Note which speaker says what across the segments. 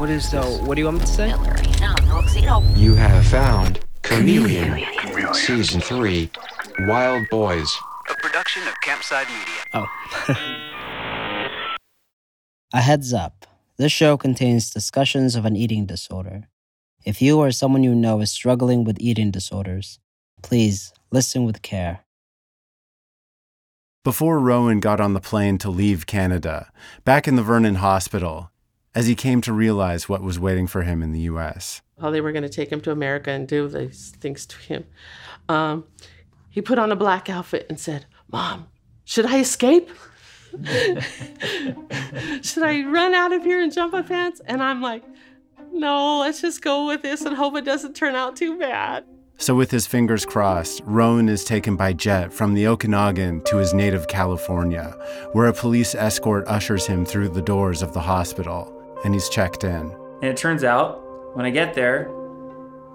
Speaker 1: What is the? What do you want me to say?
Speaker 2: You have found Chameleon, Season 3, Wild Boys.
Speaker 3: A production of Campside Media.
Speaker 1: Oh. A heads up. This show contains discussions of an eating disorder. If you or someone you know is struggling with eating disorders, please listen with care.
Speaker 4: Before Rowan got on the plane to leave Canada, back in the Vernon Hospital, as he came to realize what was waiting for him in the US.
Speaker 5: How they were going to take him to America and do these things to him. Um, he put on a black outfit and said, Mom, should I escape? should I run out of here and jump my pants? And I'm like, no, let's just go with this and hope it doesn't turn out too bad.
Speaker 4: So, with his fingers crossed, Rowan is taken by jet from the Okanagan to his native California, where a police escort ushers him through the doors of the hospital, and he's checked in.
Speaker 6: And it turns out, when I get there,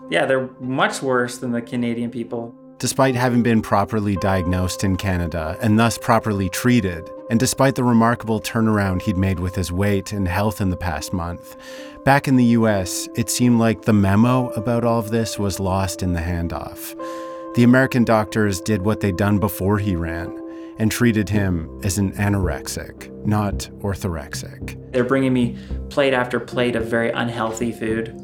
Speaker 6: yeah, they're much worse than the Canadian people.
Speaker 4: Despite having been properly diagnosed in Canada and thus properly treated, and despite the remarkable turnaround he'd made with his weight and health in the past month, back in the US, it seemed like the memo about all of this was lost in the handoff. The American doctors did what they'd done before he ran and treated him as an anorexic, not orthorexic.
Speaker 6: They're bringing me plate after plate of very unhealthy food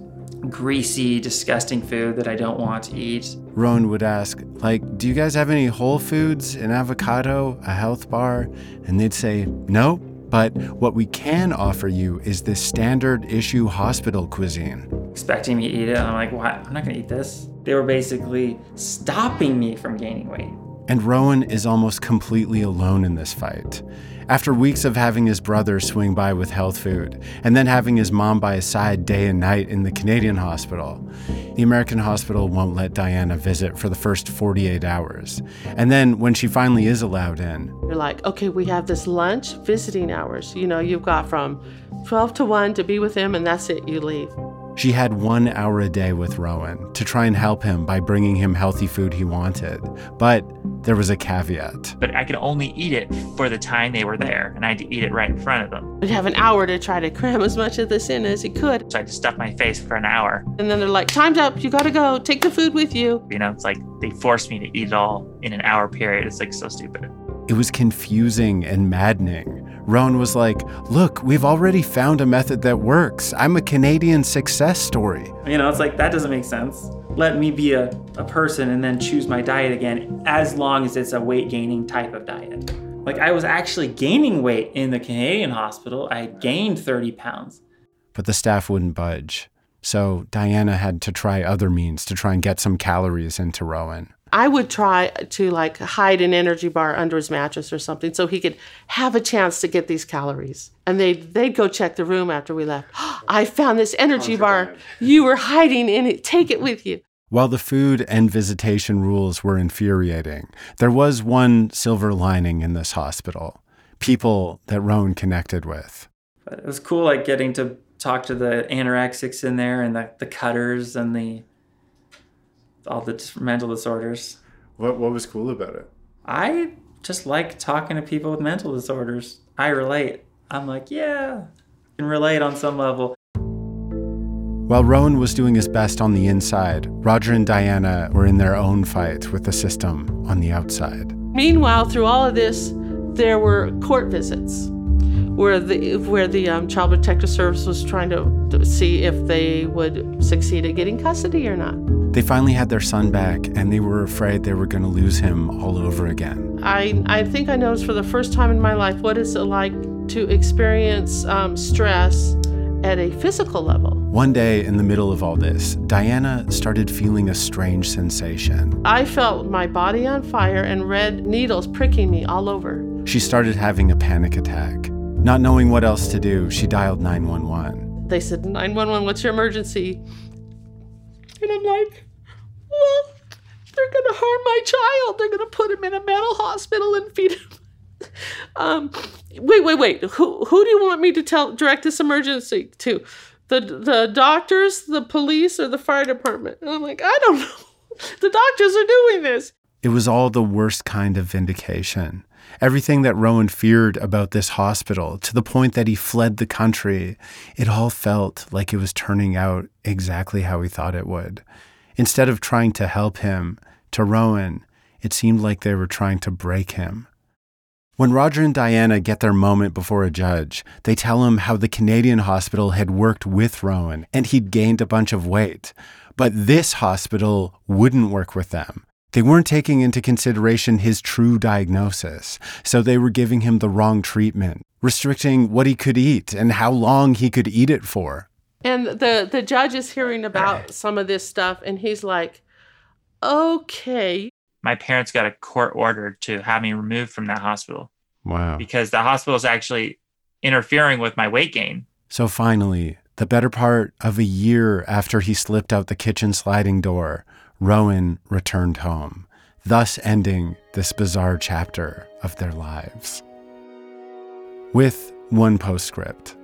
Speaker 6: greasy, disgusting food that I don't want to eat.
Speaker 4: Rowan would ask, like, do you guys have any Whole Foods, an avocado, a health bar? And they'd say, no, but what we can offer you is this standard issue hospital cuisine.
Speaker 6: Expecting me to eat it, and I'm like, what? I'm not gonna eat this. They were basically stopping me from gaining weight.
Speaker 4: And Rowan is almost completely alone in this fight. After weeks of having his brother swing by with health food, and then having his mom by his side day and night in the Canadian hospital, the American hospital won't let Diana visit for the first 48 hours. And then when she finally is allowed in,
Speaker 5: You're like, okay, we have this lunch visiting hours. You know, you've got from 12 to 1 to be with him, and that's it, you leave.
Speaker 4: She had one hour a day with Rowan to try and help him by bringing him healthy food he wanted. But there was a caveat.
Speaker 7: But I could only eat it for the time they were there, and I had to eat it right in front of them.
Speaker 5: We'd have an hour to try to cram as much of this in as he could.
Speaker 7: So I had to stuff my face for an hour.
Speaker 5: And then they're like, time's up, you gotta go, take the food with you.
Speaker 7: You know, it's like they forced me to eat it all in an hour period. It's like so stupid.
Speaker 4: It was confusing and maddening. Rowan was like, Look, we've already found a method that works. I'm a Canadian success story.
Speaker 6: You know, it's like, that doesn't make sense. Let me be a, a person and then choose my diet again, as long as it's a weight gaining type of diet. Like, I was actually gaining weight in the Canadian hospital. I gained 30 pounds.
Speaker 4: But the staff wouldn't budge. So Diana had to try other means to try and get some calories into Rowan.
Speaker 5: I would try to like hide an energy bar under his mattress or something so he could have a chance to get these calories. And they'd, they'd go check the room after we left. I found this energy bar. You were hiding in it. Take it with you.
Speaker 4: While the food and visitation rules were infuriating, there was one silver lining in this hospital people that Rowan connected with.
Speaker 6: It was cool, like getting to talk to the anorexics in there and the, the cutters and the all the mental disorders.
Speaker 4: What, what was cool about it?
Speaker 6: I just like talking to people with mental disorders. I relate. I'm like, yeah, I can relate on some level.
Speaker 4: While Rowan was doing his best on the inside, Roger and Diana were in their own fight with the system on the outside.
Speaker 5: Meanwhile, through all of this, there were court visits where the where the um, Child Protective Service was trying to, to see if they would succeed at getting custody or not.
Speaker 4: They finally had their son back, and they were afraid they were going to lose him all over again.
Speaker 5: I, I think I noticed for the first time in my life what is it like to experience um, stress at a physical level.
Speaker 4: One day in the middle of all this, Diana started feeling a strange sensation.
Speaker 5: I felt my body on fire and red needles pricking me all over.
Speaker 4: She started having a panic attack. Not knowing what else to do, she dialed 911.
Speaker 5: They said, 911, what's your emergency? And I'm like, well, they're going to harm my child. They're going to put him in a mental hospital and feed him. Um, wait, wait, wait. Who, who do you want me to tell direct this emergency to? The, the doctors, the police, or the fire department? And I'm like, I don't know. The doctors are doing this.
Speaker 4: It was all the worst kind of vindication. Everything that Rowan feared about this hospital, to the point that he fled the country, it all felt like it was turning out exactly how he thought it would. Instead of trying to help him, to Rowan, it seemed like they were trying to break him. When Roger and Diana get their moment before a judge, they tell him how the Canadian hospital had worked with Rowan and he'd gained a bunch of weight. But this hospital wouldn't work with them. They weren't taking into consideration his true diagnosis, so they were giving him the wrong treatment, restricting what he could eat and how long he could eat it for.
Speaker 5: And the the judge is hearing about some of this stuff, and he's like, "Okay."
Speaker 7: My parents got a court order to have me removed from that hospital
Speaker 4: Wow.
Speaker 7: because the hospital is actually interfering with my weight gain.
Speaker 4: So finally, the better part of a year after he slipped out the kitchen sliding door, Rowan returned home, thus ending this bizarre chapter of their lives. With one postscript.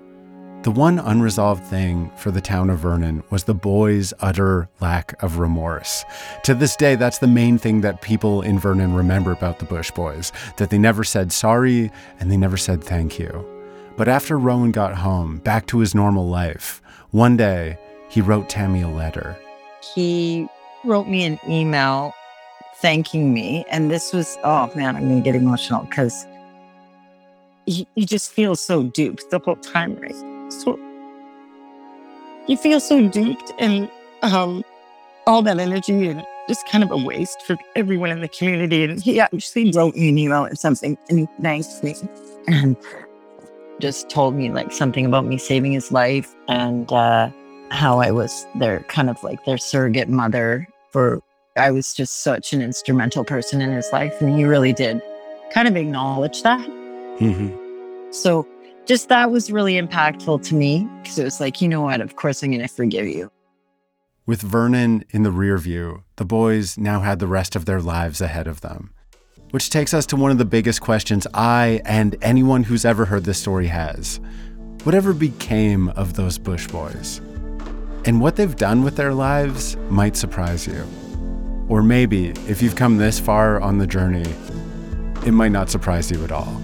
Speaker 4: The one unresolved thing for the town of Vernon was the boys' utter lack of remorse. To this day, that's the main thing that people in Vernon remember about the Bush Boys that they never said sorry and they never said thank you. But after Rowan got home, back to his normal life, one day he wrote Tammy a letter.
Speaker 8: he wrote me an email thanking me. And this was, oh man, I'm going to get emotional because you, you just feel so duped the whole time, right? So you feel so duped and um, all that energy and just kind of a waste for everyone in the community. And he actually wrote me an email or something and thanked me and just told me like something about me saving his life and uh, how I was their kind of like their surrogate mother for I was just such an instrumental person in his life and he really did kind of acknowledge that. Mm-hmm. So just that was really impactful to me because it was like, you know what, of course I'm going to forgive you.
Speaker 4: With Vernon in the rear view, the boys now had the rest of their lives ahead of them. Which takes us to one of the biggest questions I and anyone who's ever heard this story has. Whatever became of those Bush boys? And what they've done with their lives might surprise you. Or maybe, if you've come this far on the journey, it might not surprise you at all.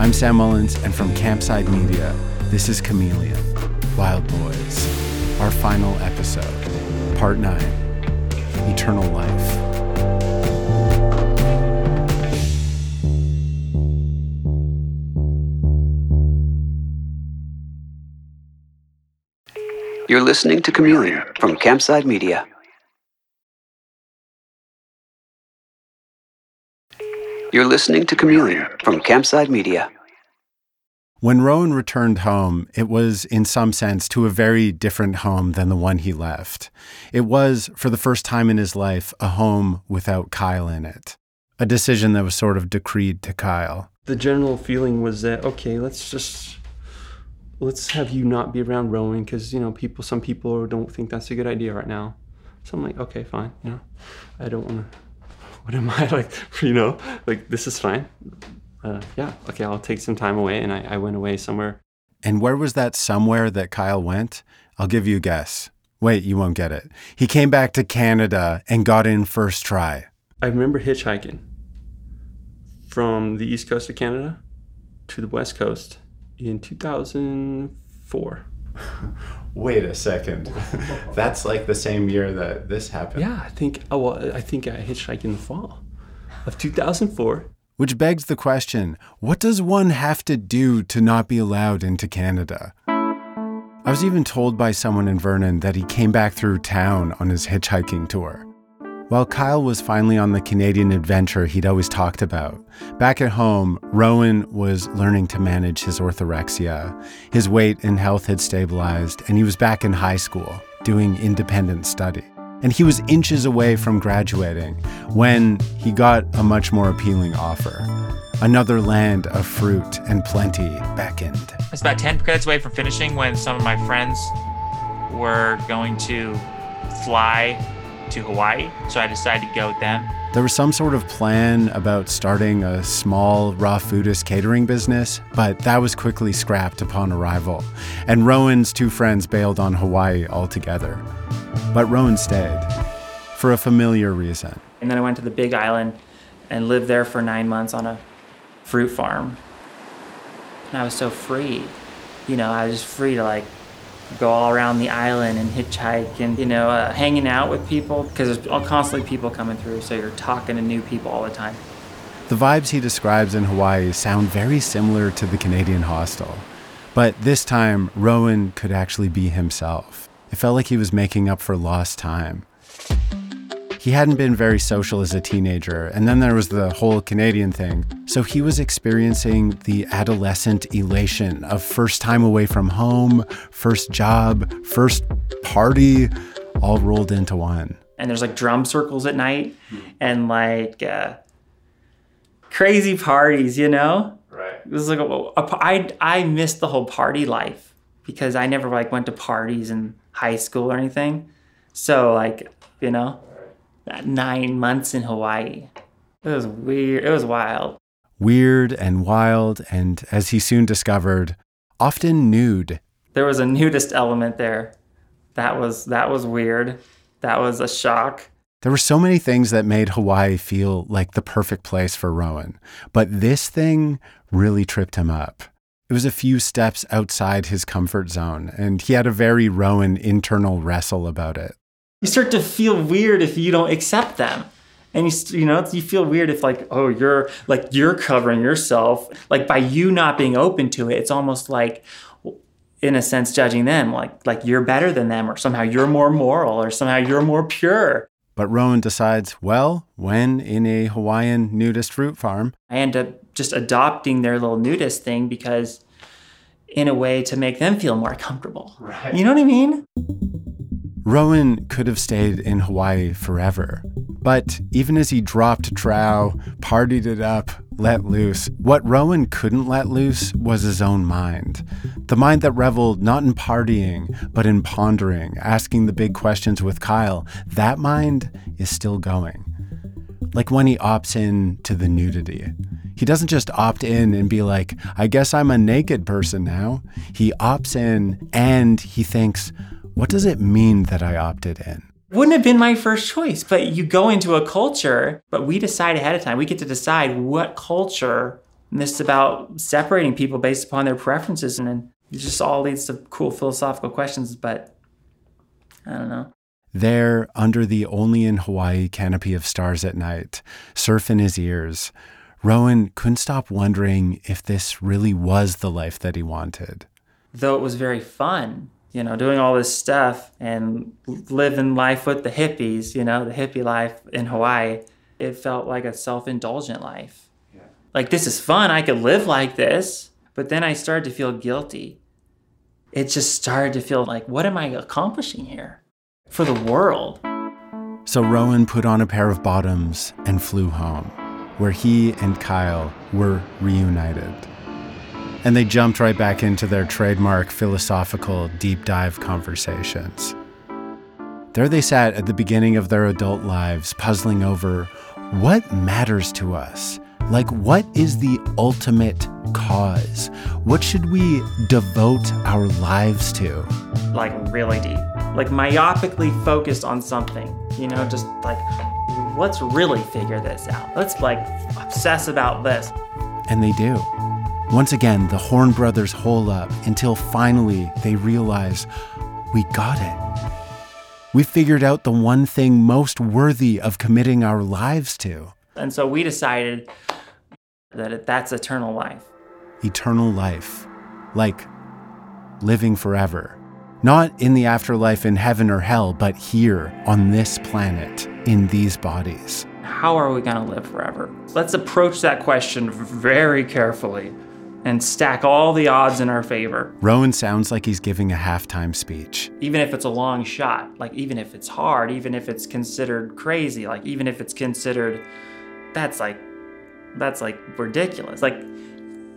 Speaker 4: I'm Sam Mullins, and from Campside Media, this is Chameleon Wild Boys, our final episode, Part 9 Eternal Life.
Speaker 3: You're listening to Chameleon from Campside Media. You're listening to Chameleon from Campside Media.
Speaker 4: When Rowan returned home, it was, in some sense, to a very different home than the one he left. It was, for the first time in his life, a home without Kyle in it. A decision that was sort of decreed to Kyle.
Speaker 9: the general feeling was that okay let's just let's have you not be around Rowan because you know people some people don't think that's a good idea right now so i'm like okay fine you know i don't want to what am i like you know like this is fine uh, yeah okay i'll take some time away and I, I went away somewhere
Speaker 4: And where was that somewhere that Kyle went? I'll give you a guess. Wait, you won't get it. He came back to Canada and got in first try.
Speaker 9: i remember hitchhiking from the east coast of canada to the west coast in 2004
Speaker 4: Wait a second. That's like the same year that this happened.
Speaker 9: yeah i think oh well, i think i hitchhiked in the fall of 2004
Speaker 4: Which begs the question what does one have to do to not be allowed into Canada? I was even told by someone in Vernon that he came back through town on his hitchhiking tour. While Kyle was finally on the Canadian adventure he'd always talked about, back at home, Rowan was learning to manage his orthorexia. His weight and health had stabilized, and he was back in high school doing independent study. And he was inches away from graduating when he got a much more appealing offer. Another land of fruit and plenty beckoned.
Speaker 7: I was about 10 credits away from finishing when some of my friends were going to fly to Hawaii. So I decided to go with them.
Speaker 4: There was some sort of plan about starting a small raw foodist catering business, but that was quickly scrapped upon arrival. And Rowan's two friends bailed on Hawaii altogether. But Rowan stayed for a familiar reason.
Speaker 6: And then I went to the Big Island and lived there for nine months on a fruit farm. And I was so free. You know, I was just free to like go all around the island and hitchhike and, you know, uh, hanging out with people because there's constantly people coming through. So you're talking to new people all the time.
Speaker 4: The vibes he describes in Hawaii sound very similar to the Canadian hostel. But this time, Rowan could actually be himself. It felt like he was making up for lost time. He hadn't been very social as a teenager, and then there was the whole Canadian thing. So he was experiencing the adolescent elation of first time away from home, first job, first party, all rolled into one.
Speaker 6: And there's like drum circles at night and like uh, crazy parties, you know?
Speaker 9: Right.
Speaker 6: It was like a, a, I I missed the whole party life because I never like went to parties in high school or anything. So like, you know, 9 months in Hawaii. It was weird. It was wild.
Speaker 4: Weird and wild and as he soon discovered, often nude.
Speaker 6: There was a nudist element there. That was that was weird. That was a shock.
Speaker 4: There were so many things that made Hawaii feel like the perfect place for Rowan, but this thing really tripped him up. It was a few steps outside his comfort zone, and he had a very Rowan internal wrestle about it.
Speaker 6: You start to feel weird if you don't accept them. And you, you know, you feel weird if like, oh, you're like, you're covering yourself. Like by you not being open to it, it's almost like, in a sense, judging them, like, like you're better than them, or somehow you're more moral, or somehow you're more pure.
Speaker 4: But Rowan decides, well, when in a Hawaiian nudist fruit farm,
Speaker 6: I end up just adopting their little nudist thing because, in a way, to make them feel more comfortable.
Speaker 9: Right.
Speaker 6: You know what I mean?
Speaker 4: Rowan could have stayed in Hawaii forever. But even as he dropped trow, partied it up, let loose, what Rowan couldn't let loose was his own mind. The mind that reveled not in partying, but in pondering, asking the big questions with Kyle. That mind is still going. Like when he opts in to the nudity. He doesn't just opt in and be like, I guess I'm a naked person now. He opts in and he thinks, what does it mean that I opted in?
Speaker 6: Wouldn't have been my first choice, but you go into a culture, but we decide ahead of time. We get to decide what culture. And this is about separating people based upon their preferences. And then it just all leads to cool philosophical questions, but I don't know.
Speaker 4: There, under the only in Hawaii canopy of stars at night, surf in his ears, Rowan couldn't stop wondering if this really was the life that he wanted.
Speaker 6: Though it was very fun, you know, doing all this stuff and living life with the hippies, you know, the hippie life in Hawaii, it felt like a self indulgent life. Yeah. Like, this is fun. I could live like this. But then I started to feel guilty. It just started to feel like, what am I accomplishing here for the world?
Speaker 4: So Rowan put on a pair of bottoms and flew home, where he and Kyle were reunited and they jumped right back into their trademark philosophical deep dive conversations. There they sat at the beginning of their adult lives, puzzling over what matters to us. Like, what is the ultimate cause? What should we devote our lives to?
Speaker 6: Like, really deep. Like, myopically focused on something, you know, just like, let's really figure this out. Let's, like, obsess about this.
Speaker 4: And they do. Once again, the Horn brothers hole up until finally they realize we got it. We figured out the one thing most worthy of committing our lives to.
Speaker 6: And so we decided that that's eternal life.
Speaker 4: Eternal life. Like living forever. Not in the afterlife in heaven or hell, but here on this planet, in these bodies.
Speaker 6: How are we going to live forever? Let's approach that question very carefully and stack all the odds in our favor.
Speaker 4: Rowan sounds like he's giving a halftime speech.
Speaker 6: Even if it's a long shot, like even if it's hard, even if it's considered crazy, like even if it's considered that's like that's like ridiculous. Like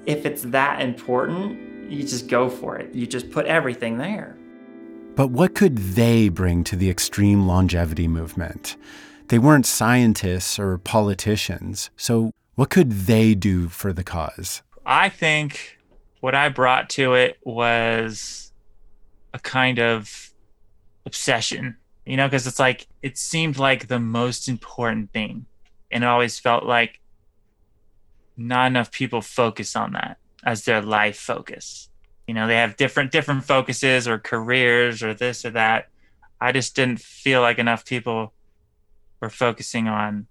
Speaker 6: if it's that important, you just go for it. You just put everything there.
Speaker 4: But what could they bring to the extreme longevity movement? They weren't scientists or politicians, so what could they do for the cause?
Speaker 7: I think what I brought to it was a kind of obsession You know, because it's like it seemed like the most important thing, and it always felt like not enough people focus on that as their life focus. You know, they have different different focuses or careers or this or that. I just didn't feel like enough people were focusing on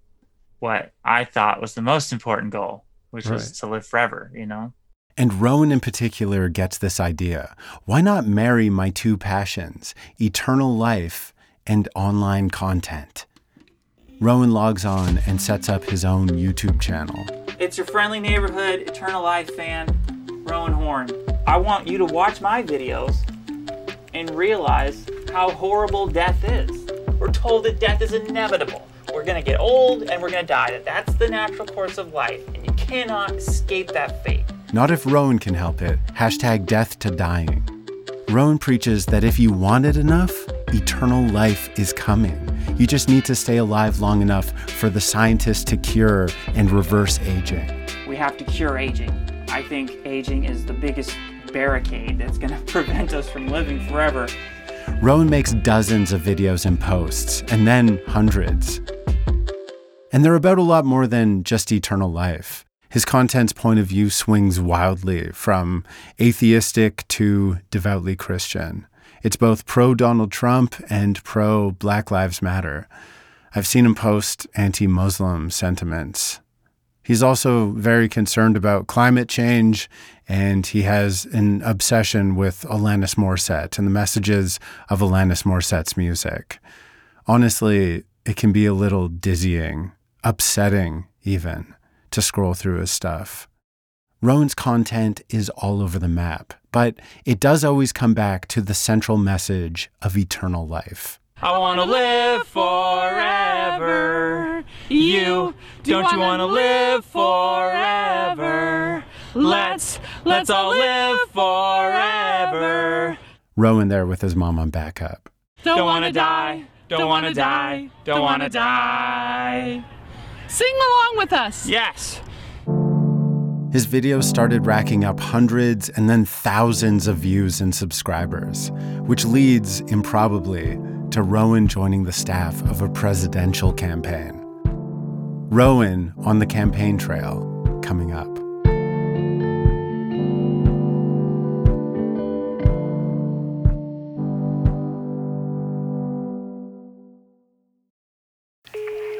Speaker 7: what I thought was the most important goal, which
Speaker 4: Right.
Speaker 7: was to live forever, you know?
Speaker 4: And Rowan in particular gets this idea. Why not marry my two passions, eternal life and online content? Rowan logs on and sets up his own YouTube channel.
Speaker 6: It's your friendly neighborhood Eternal Life fan, Rowan Horn. I want you to watch my videos and realize how horrible death is. We're told that death is inevitable. We're gonna get old and we're gonna die. That that's the natural course of life, and you cannot escape that fate.
Speaker 4: Not if Rowan can help it. Hashtag death to dying. Rowan preaches that if you want it enough, eternal life is coming. You just need to stay alive long enough for the scientists to cure and reverse aging.
Speaker 6: We have to cure aging. I think aging is the biggest barricade that's gonna prevent us from living forever.
Speaker 4: Rowan makes dozens of videos and posts, and then hundreds. And they're about a lot more than just eternal life. His content's point of view swings wildly from atheistic to devoutly Christian. It's both pro Donald Trump and pro Black Lives Matter. I've seen him post anti Muslim sentiments. He's also very concerned about climate change, and he has an obsession with Alanis Morissette and the messages of Alanis Morissette's music. Honestly, it can be a little dizzying, upsetting even, to scroll through his stuff. Rowan's content is all over the map, but it does always come back to the central message of eternal life.
Speaker 6: I wanna live forever. You, don't you wanna live forever? Let's, let's all live forever.
Speaker 4: Rowan there with his mom on backup.
Speaker 6: Don't wanna die, don't wanna die, don't wanna die.
Speaker 5: Sing along with us.
Speaker 6: Yes.
Speaker 4: His videos started racking up hundreds and then thousands of views and subscribers, which leads, improbably, to Rowan joining the staff of a presidential campaign. Rowan on the campaign trail, coming up.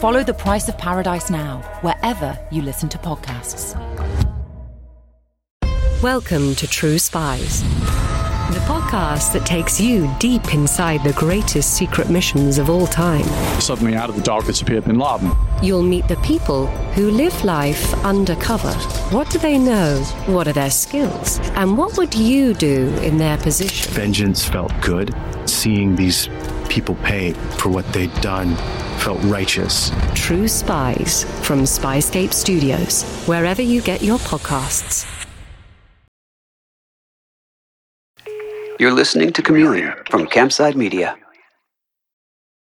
Speaker 10: Follow The Price of Paradise now, wherever you listen to podcasts.
Speaker 11: Welcome to True Spies, the podcast that takes you deep inside the greatest secret missions of all time.
Speaker 12: Suddenly, out of the dark, darkness appeared Bin Laden.
Speaker 11: You'll meet the people who live life undercover. What do they know? What are their skills? And what would you do in their position?
Speaker 13: Vengeance felt good. Seeing these people pay for what they'd done felt righteous.
Speaker 11: True Spies from Spyscape Studios, wherever you get your podcasts.
Speaker 3: You're listening to Chameleon from Campside Media.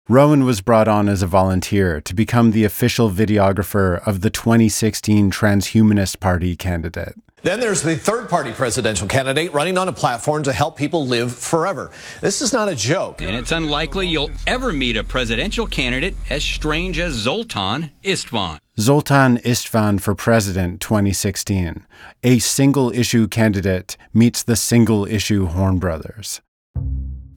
Speaker 4: Rowan was brought on as a volunteer to become the official videographer of the 2016 Transhumanist Party candidate.
Speaker 14: Then there's the third party presidential candidate running on a platform to help people live forever. This is not a joke.
Speaker 15: And it's unlikely you'll ever meet a presidential candidate as strange as Zoltan Istvan.
Speaker 4: Zoltan Istvan for President 2016. A single issue candidate meets the single issue Horn brothers.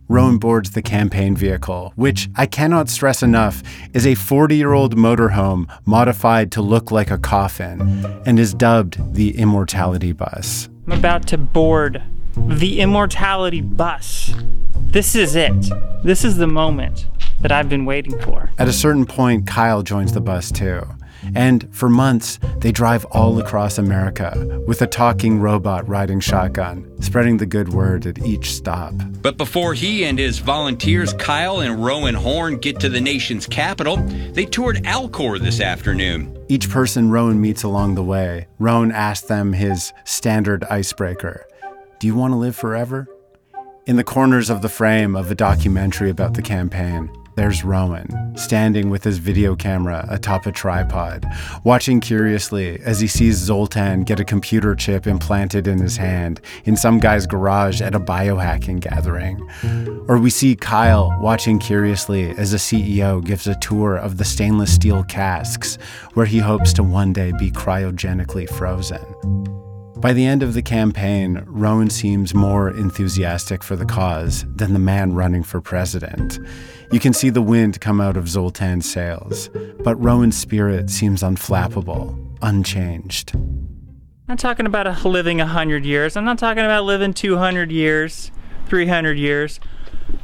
Speaker 4: Rowan boards the campaign vehicle, which I cannot stress enough is a 40 year old motorhome modified to look like a coffin and is dubbed the Immortality Bus.
Speaker 6: I'm about to board the immortality bus. This is it. This is the moment that I've been waiting for.
Speaker 4: At a certain point, Kyle joins the bus too. And for months, they drive all across America with a talking robot riding shotgun, spreading the good word at each stop.
Speaker 15: But before he and his volunteers, Kyle and Rowan Horn, get to the nation's capital, they toured Alcor this afternoon.
Speaker 4: Each person Rowan meets along the way, Rowan asks them his standard icebreaker Do you want to live forever? In the corners of the frame of a documentary about the campaign, there's Rowan, standing with his video camera atop a tripod, watching curiously as he sees Zoltan get a computer chip implanted in his hand in some guy's garage at a biohacking gathering. Or we see Kyle watching curiously as a CEO gives a tour of the stainless steel casks where he hopes to one day be cryogenically frozen. By the end of the campaign, Rowan seems more enthusiastic for the cause than the man running for president. You can see the wind come out of Zoltan's sails, but Rowan's spirit seems unflappable, unchanged.
Speaker 6: I'm talking about living 100 years. I'm not talking about living 200 years, 300 years.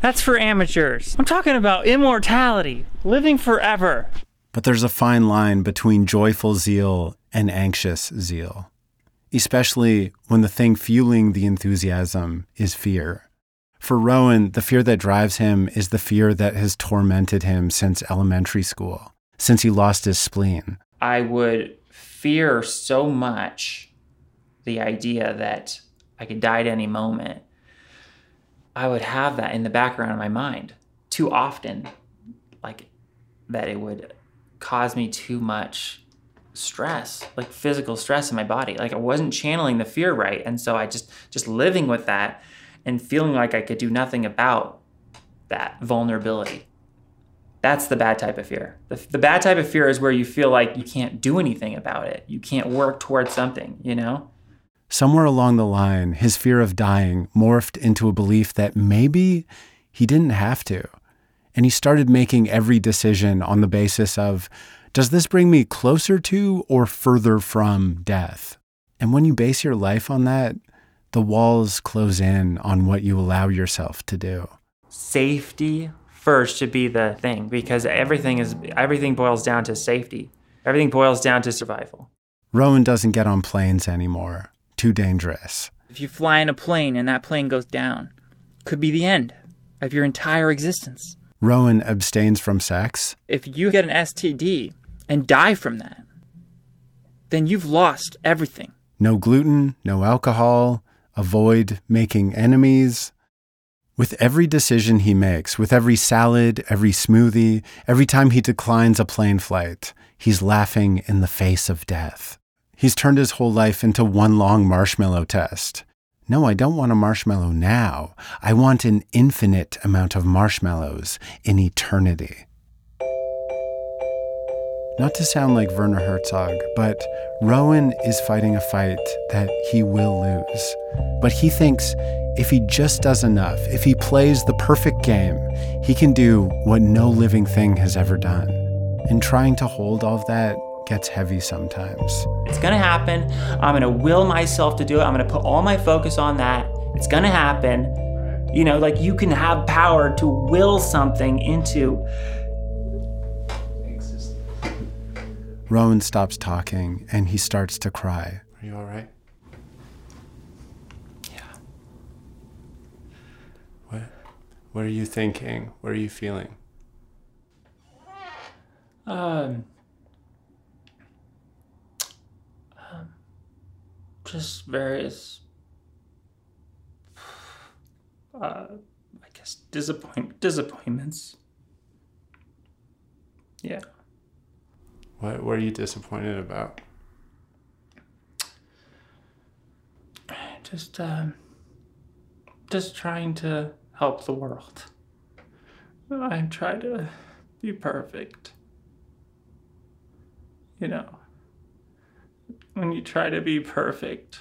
Speaker 6: That's for amateurs. I'm talking about immortality, living forever.
Speaker 4: But there's a fine line between joyful zeal and anxious zeal especially when the thing fueling the enthusiasm is fear. For Rowan, the fear that drives him is the fear that has tormented him since elementary school, since he lost his spleen.
Speaker 6: I would fear so much the idea that I could die at any moment. I would have that in the background of my mind too often, like that it would cause me too much stress, like physical stress in my body. Like I wasn't channeling the fear right. And so I just just living with that and feeling like I could do nothing about that vulnerability. That's the bad type of fear. The, the bad type of fear is where you feel like you can't do anything about it. You can't work towards something, you know?
Speaker 4: Somewhere along the line, his fear of dying morphed into a belief that maybe he didn't have to. And he started making every decision on the basis of does this bring me closer to or further from death? And when you base your life on that, the walls close in on what you allow yourself to do.
Speaker 6: Safety first should be the thing because everything is everything boils down to safety. Everything boils down to survival.
Speaker 4: Rowan doesn't get on planes anymore. Too dangerous.
Speaker 16: If you fly in a plane and that plane goes down, could be the end of your entire existence.
Speaker 4: Rowan abstains from sex.
Speaker 16: If you get an STD, and die from that, then you've lost everything.
Speaker 4: No gluten, no alcohol, avoid making enemies. With every decision he makes, with every salad, every smoothie, every time he declines a plane flight, he's laughing in the face of death. He's turned his whole life into one long marshmallow test. No, I don't want a marshmallow now. I want an infinite amount of marshmallows in eternity. Not to sound like Werner Herzog, but Rowan is fighting a fight that he will lose. But he thinks if he just does enough, if he plays the perfect game, he can do what no living thing has ever done. And trying to hold all of that gets heavy sometimes.
Speaker 6: It's gonna happen. I'm gonna will myself to do it. I'm gonna put all my focus on that. It's gonna happen. You know, like you can have power to will something into
Speaker 4: Rowan stops talking and he starts to cry.
Speaker 9: Are you all right?
Speaker 6: Yeah.
Speaker 9: What? What are you thinking? What are you feeling?
Speaker 6: Um. um just various. Uh, I guess disappoint disappointments. Yeah.
Speaker 9: What were you disappointed about?
Speaker 6: Just, um, just trying to help the world. I try to be perfect. You know, when you try to be perfect,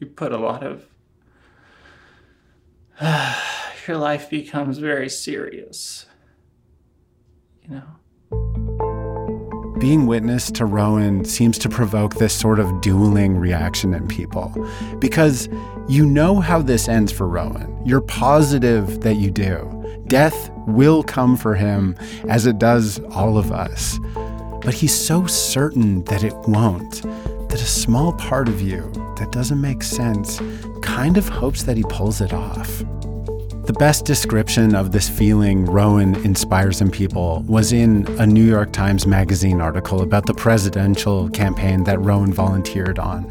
Speaker 6: you put a lot of. Uh, your life becomes very serious. You know?
Speaker 4: Being witness to Rowan seems to provoke this sort of dueling reaction in people because you know how this ends for Rowan. You're positive that you do. Death will come for him as it does all of us. but he's so certain that it won't that a small part of you that doesn't make sense kind of hopes that he pulls it off. The best description of this feeling Rowan inspires in people was in a New York Times Magazine article about the presidential campaign that Rowan volunteered on.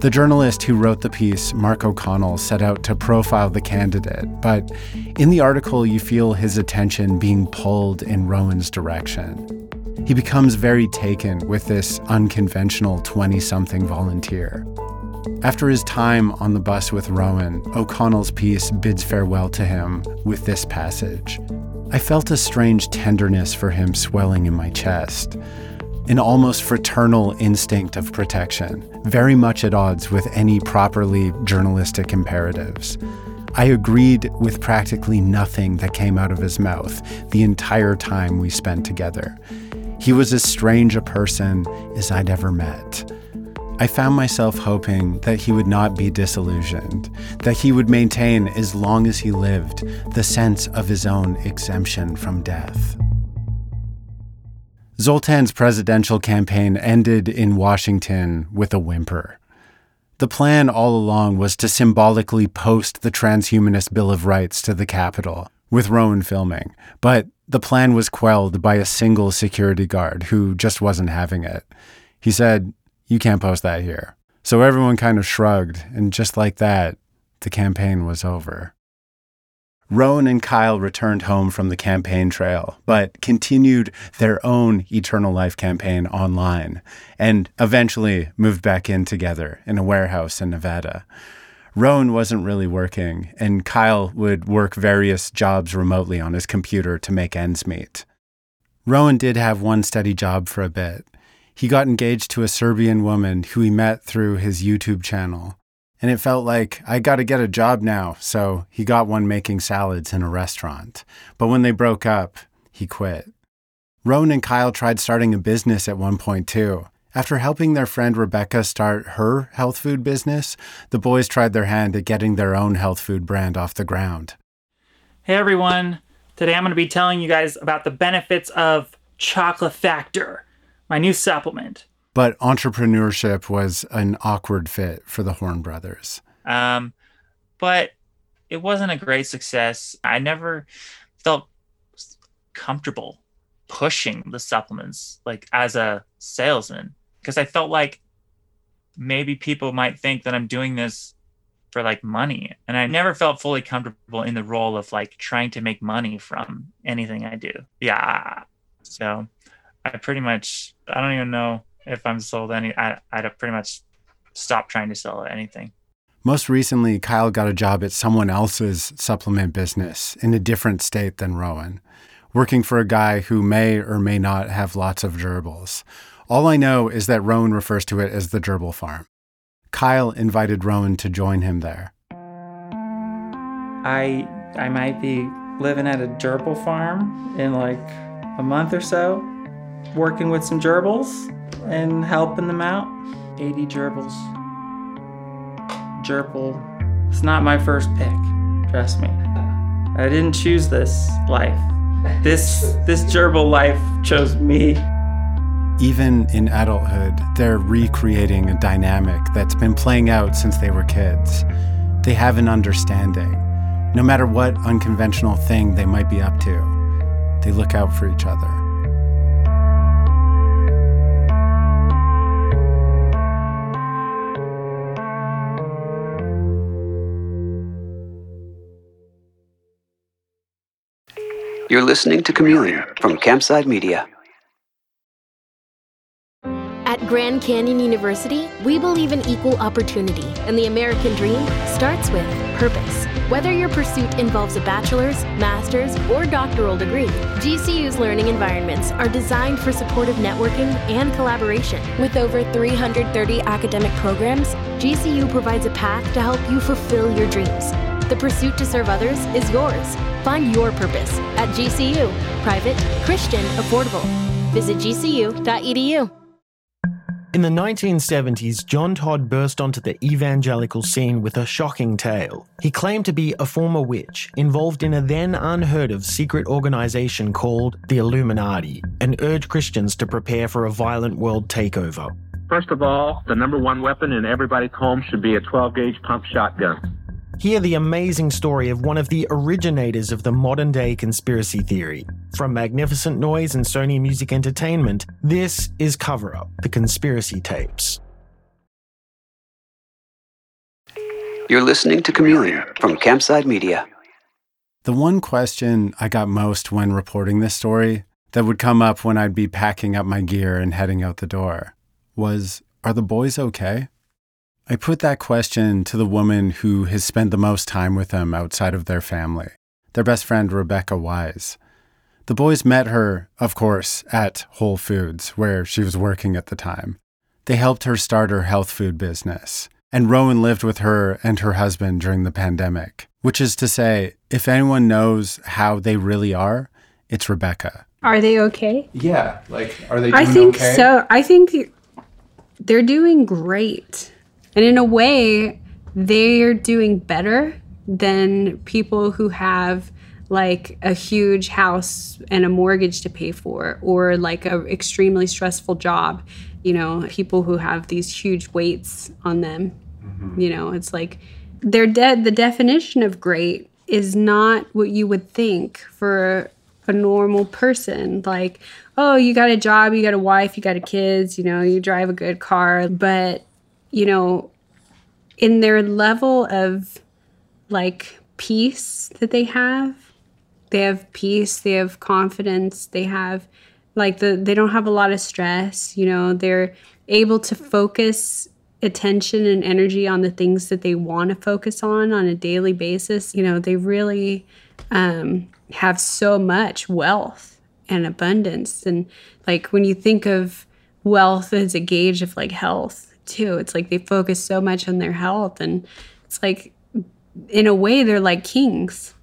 Speaker 4: The journalist who wrote the piece, Mark O'Connell, set out to profile the candidate, but in the article, you feel his attention being pulled in Rowan's direction. He becomes very taken with this unconventional 20 something volunteer. After his time on the bus with Rowan, O'Connell's piece bids farewell to him with this passage. I felt a strange tenderness for him swelling in my chest, an almost fraternal instinct of protection, very much at odds with any properly journalistic imperatives. I agreed with practically nothing that came out of his mouth the entire time we spent together. He was as strange a person as I'd ever met. I found myself hoping that he would not be disillusioned, that he would maintain, as long as he lived, the sense of his own exemption from death. Zoltan's presidential campaign ended in Washington with a whimper. The plan all along was to symbolically post the Transhumanist Bill of Rights to the Capitol, with Rowan filming, but the plan was quelled by a single security guard who just wasn't having it. He said, you can't post that here. So everyone kind of shrugged, and just like that, the campaign was over. Rowan and Kyle returned home from the campaign trail, but continued their own Eternal Life campaign online, and eventually moved back in together in a warehouse in Nevada. Rowan wasn't really working, and Kyle would work various jobs remotely on his computer to make ends meet. Rowan did have one steady job for a bit, he got engaged to a Serbian woman who he met through his YouTube channel. And it felt like, I got to get a job now. So he got one making salads in a restaurant. But when they broke up, he quit. Rowan and Kyle tried starting a business at one point too. After helping their friend Rebecca start her health food business, the boys tried their hand at getting their own health food brand off the ground.
Speaker 16: Hey everyone, today I'm going to be telling you guys about the benefits of Chocolate Factor my new supplement.
Speaker 4: But entrepreneurship was an awkward fit for the Horn brothers.
Speaker 7: Um, but it wasn't a great success. I never felt comfortable pushing the supplements like as a salesman because I felt like maybe people might think that I'm doing this for like money and I never felt fully comfortable in the role of like trying to make money from anything I do. Yeah. So I pretty much I don't even know if I'm sold any. I I'd pretty much stopped trying to sell anything.
Speaker 4: Most recently, Kyle got a job at someone else's supplement business in a different state than Rowan, working for a guy who may or may not have lots of gerbils. All I know is that Rowan refers to it as the gerbil farm. Kyle invited Rowan to join him there.
Speaker 16: I I might be living at a gerbil farm in like a month or so working with some gerbils and helping them out. 80 gerbils. Gerbil. It's not my first pick, trust me. I didn't choose this life. This this gerbil life chose me.
Speaker 4: Even in adulthood, they're recreating a dynamic that's been playing out since they were kids. They have an understanding. No matter what unconventional thing they might be up to, they look out for each other.
Speaker 3: You're listening to Chameleon from Campside Media.
Speaker 17: At Grand Canyon University, we believe in equal opportunity, and the American dream starts with purpose. Whether your pursuit involves a bachelor's, master's, or doctoral degree, GCU's learning environments are designed for supportive networking and collaboration. With over 330 academic programs, GCU provides a path to help you fulfill your dreams. The pursuit to serve others is yours. Find your purpose at GCU. Private, Christian, affordable. Visit gcu.edu.
Speaker 18: In the 1970s, John Todd burst onto the evangelical scene with a shocking tale. He claimed to be a former witch involved in a then unheard of secret organization called the Illuminati and urged Christians to prepare for a violent world takeover.
Speaker 19: First of all, the number one weapon in everybody's home should be a 12 gauge pump shotgun.
Speaker 18: Hear the amazing story of one of the originators of the modern day conspiracy theory. From Magnificent Noise and Sony Music Entertainment, this is Cover Up The Conspiracy Tapes.
Speaker 3: You're listening to Chameleon from Campside Media.
Speaker 4: The one question I got most when reporting this story that would come up when I'd be packing up my gear and heading out the door was Are the boys okay? I put that question to the woman who has spent the most time with them outside of their family, their best friend, Rebecca Wise. The boys met her, of course, at Whole Foods, where she was working at the time. They helped her start her health food business, and Rowan lived with her and her husband during the pandemic. Which is to say, if anyone knows how they really are, it's Rebecca.
Speaker 20: Are they okay?
Speaker 4: Yeah, like are they?
Speaker 20: I think okay? so. I think they're doing great. And in a way, they're doing better than people who have like a huge house and a mortgage to pay for or like a extremely stressful job you know people who have these huge weights on them mm-hmm. you know it's like they're dead the definition of great is not what you would think for a normal person like oh you got a job you got a wife you got a kids you know you drive a good car but you know, in their level of like peace that they have, they have peace, they have confidence, they have like the they don't have a lot of stress, you know, they're able to focus attention and energy on the things that they want to focus on on a daily basis. You know, they really um, have so much wealth and abundance. And like when you think of wealth as a gauge of like health, too. It's like they focus so much on their health and it's like in a way they're like kings.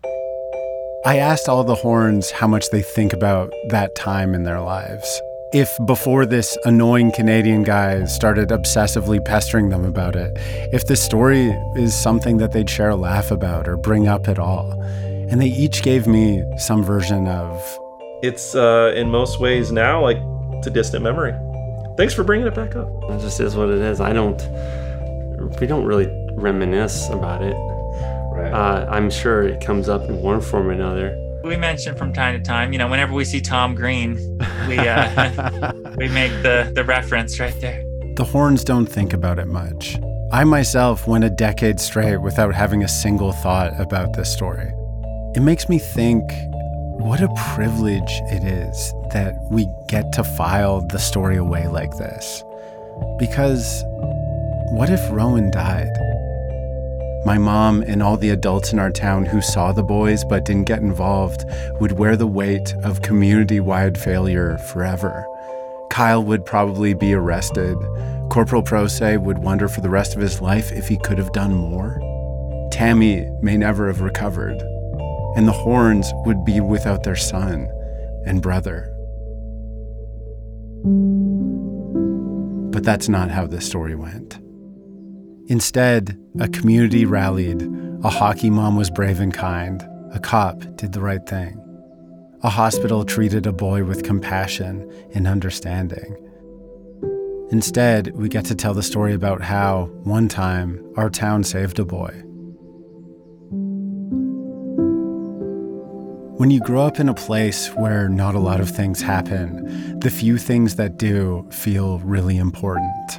Speaker 4: I asked all the horns how much they think about that time in their lives. If before this annoying Canadian guy started obsessively pestering them about it, if this story is something that they'd share a laugh about or bring up at all. And they each gave me some version of.
Speaker 21: It's uh, in most ways now like it's a distant memory. Thanks for bringing it back up.
Speaker 9: It just is what it is. I don't, we don't really reminisce about it. Right. Uh, I'm sure it comes up in one form or another.
Speaker 7: We mention from time to time, you know, whenever we see Tom Green, we uh, we make the the reference right there.
Speaker 4: The horns don't think about it much. I myself went a decade straight without having a single thought about this story. It makes me think what a privilege it is that we get to file the story away like this. Because what if Rowan died? My mom and all the adults in our town who saw the boys but didn't get involved would wear the weight of community wide failure forever. Kyle would probably be arrested. Corporal Prose would wonder for the rest of his life if he could have done more. Tammy may never have recovered and the horns would be without their son and brother. But that's not how this story went. Instead, a community rallied, a hockey mom was brave and kind, a cop did the right thing. A hospital treated a boy with compassion and understanding. Instead, we get to tell the story about how, one time, our town saved a boy When you grow up in a place where not a lot of things happen, the few things that do feel really important.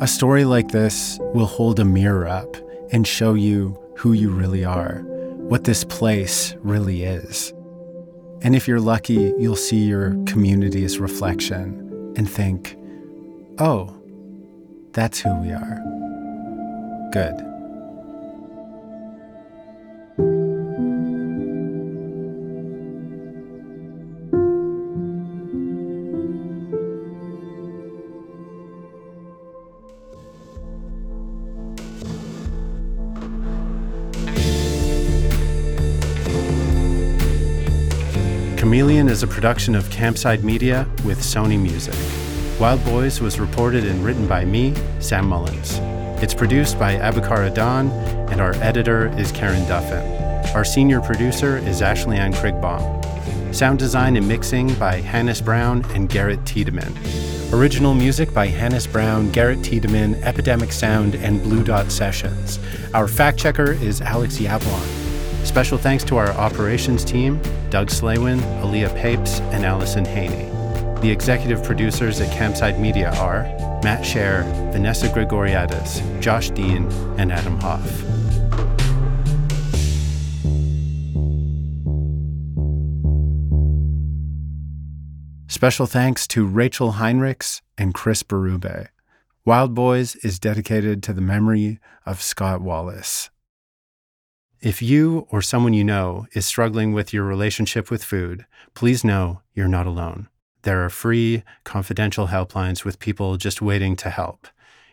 Speaker 4: A story like this will hold a mirror up and show you who you really are, what this place really is. And if you're lucky, you'll see your community's reflection and think, oh, that's who we are. Good. Is a production of Campside Media with Sony Music. Wild Boys was reported and written by me, Sam Mullins. It's produced by Abukar Adan, and our editor is Karen Duffin. Our senior producer is Ashley Ann Krigbaum. Sound design and mixing by Hannes Brown and Garrett Tiedemann. Original music by Hannes Brown, Garrett Tiedemann, Epidemic Sound, and Blue Dot Sessions. Our fact checker is Alex Yablon. Special thanks to our operations team, Doug Slaywin, Aaliyah Papes, and Allison Haney. The executive producers at Campside Media are Matt Shaer, Vanessa Grigoriadis, Josh Dean, and Adam Hoff. Special thanks to Rachel Heinrichs and Chris Berube. Wild Boys is dedicated to the memory of Scott Wallace. If you or someone you know is struggling with your relationship with food, please know you're not alone. There are free, confidential helplines with people just waiting to help.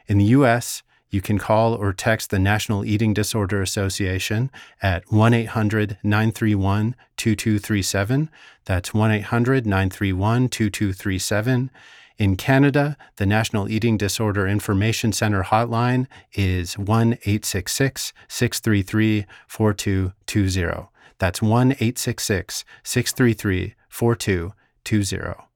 Speaker 4: In the US, you can call or text the National Eating Disorder Association at 1 800 931 2237. That's 1 800 931 2237. In Canada, the National Eating Disorder Information Center hotline is 1 866 633 4220. That's 1 866 633 4220.